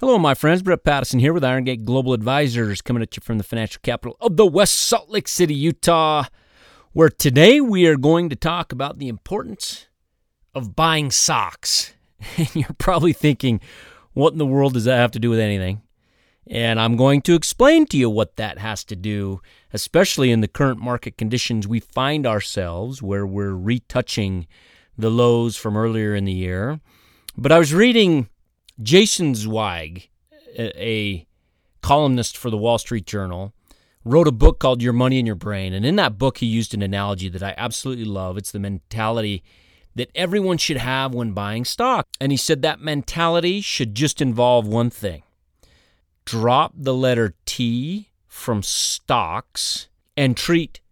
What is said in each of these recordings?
Hello, my friends. Brett Patterson here with Iron Gate Global Advisors, coming at you from the financial capital of the West Salt Lake City, Utah, where today we are going to talk about the importance of buying socks. And you're probably thinking, what in the world does that have to do with anything? And I'm going to explain to you what that has to do, especially in the current market conditions we find ourselves, where we're retouching the lows from earlier in the year. But I was reading Jason Zweig, a columnist for the Wall Street Journal, wrote a book called Your Money and Your Brain. And in that book, he used an analogy that I absolutely love. It's the mentality that everyone should have when buying stock. And he said that mentality should just involve one thing drop the letter T from stocks and treat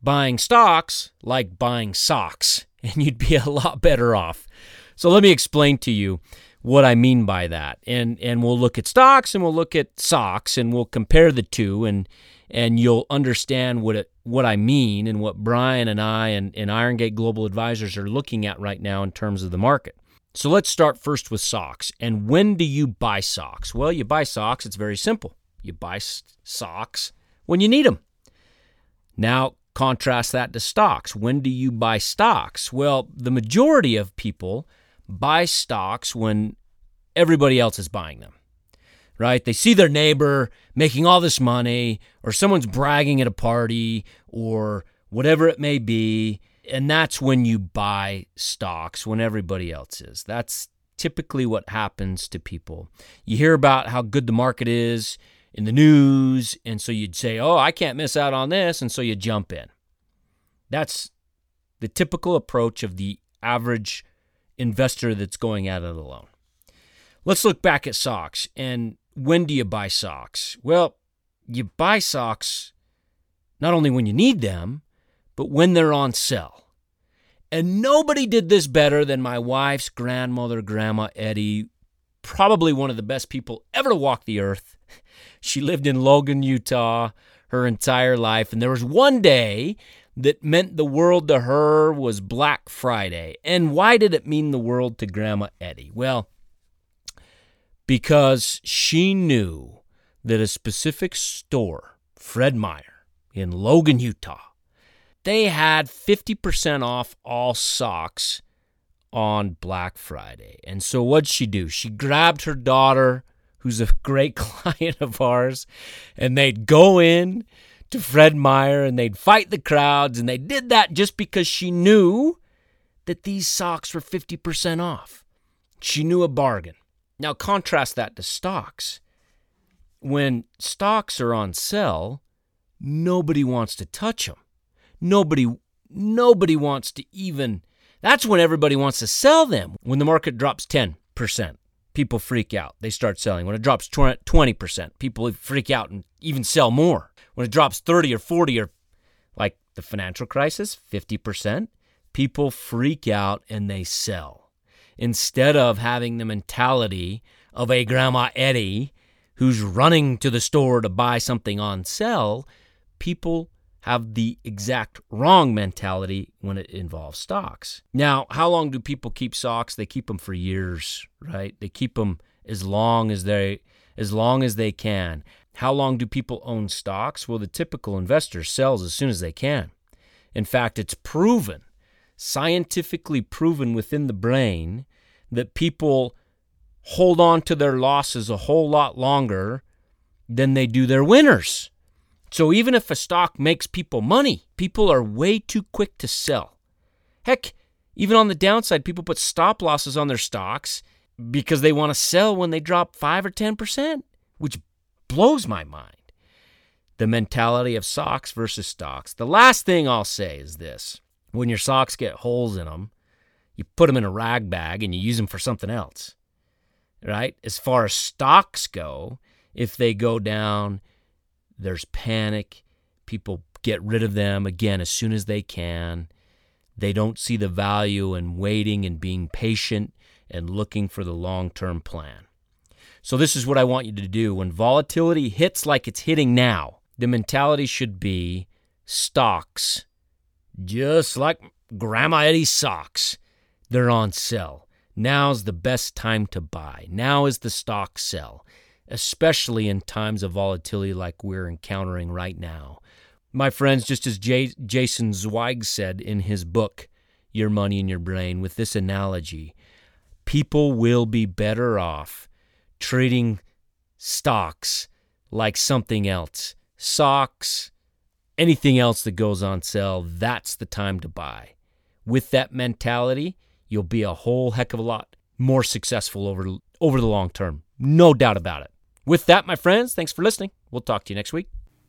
buying stocks like buying socks. And you'd be a lot better off. So let me explain to you what I mean by that. And and we'll look at stocks and we'll look at socks and we'll compare the two and and you'll understand what it what I mean and what Brian and I and, and Iron Gate Global Advisors are looking at right now in terms of the market. So let's start first with socks. And when do you buy socks? Well, you buy socks, it's very simple. You buy socks when you need them. Now, contrast that to stocks. When do you buy stocks? Well, the majority of people buy stocks when everybody else is buying them, right? They see their neighbor making all this money, or someone's bragging at a party, or whatever it may be. And that's when you buy stocks when everybody else is. That's typically what happens to people. You hear about how good the market is in the news, and so you'd say, Oh, I can't miss out on this. And so you jump in. That's the typical approach of the average investor that's going at it alone. Let's look back at socks. And when do you buy socks? Well, you buy socks not only when you need them, but when they're on sale. And nobody did this better than my wife's grandmother, Grandma Eddie, probably one of the best people ever to walk the earth. She lived in Logan, Utah her entire life. And there was one day that meant the world to her was Black Friday. And why did it mean the world to Grandma Eddie? Well, because she knew that a specific store, Fred Meyer, in Logan, Utah, they had 50% off all socks on Black Friday. And so what'd she do? She grabbed her daughter, who's a great client of ours, and they'd go in to Fred Meyer and they'd fight the crowds. And they did that just because she knew that these socks were 50% off. She knew a bargain. Now, contrast that to stocks. When stocks are on sale, nobody wants to touch them. Nobody, nobody wants to even. That's when everybody wants to sell them. When the market drops 10%, people freak out. They start selling. When it drops 20%, people freak out and even sell more. When it drops 30 or 40 or like the financial crisis, 50%, people freak out and they sell. Instead of having the mentality of a Grandma Eddie who's running to the store to buy something on sale, people have the exact wrong mentality when it involves stocks. Now, how long do people keep stocks? They keep them for years, right? They keep them as long as they as long as they can. How long do people own stocks? Well, the typical investor sells as soon as they can. In fact, it's proven, scientifically proven within the brain, that people hold on to their losses a whole lot longer than they do their winners. So even if a stock makes people money, people are way too quick to sell. Heck, even on the downside, people put stop losses on their stocks because they want to sell when they drop 5 or 10%, which blows my mind. The mentality of socks versus stocks. The last thing I'll say is this when your socks get holes in them, you put them in a rag bag and you use them for something else. Right? As far as stocks go, if they go down, there's panic. People get rid of them again as soon as they can. They don't see the value in waiting and being patient and looking for the long term plan. So, this is what I want you to do. When volatility hits like it's hitting now, the mentality should be stocks, just like Grandma Eddie's socks. They're on sale. Now's the best time to buy. Now is the stock sell, especially in times of volatility like we're encountering right now. My friends, just as J- Jason Zweig said in his book, Your Money and Your Brain, with this analogy, people will be better off treating stocks like something else. Socks, anything else that goes on sale, that's the time to buy. With that mentality, you'll be a whole heck of a lot more successful over over the long term. No doubt about it. With that, my friends, thanks for listening. We'll talk to you next week.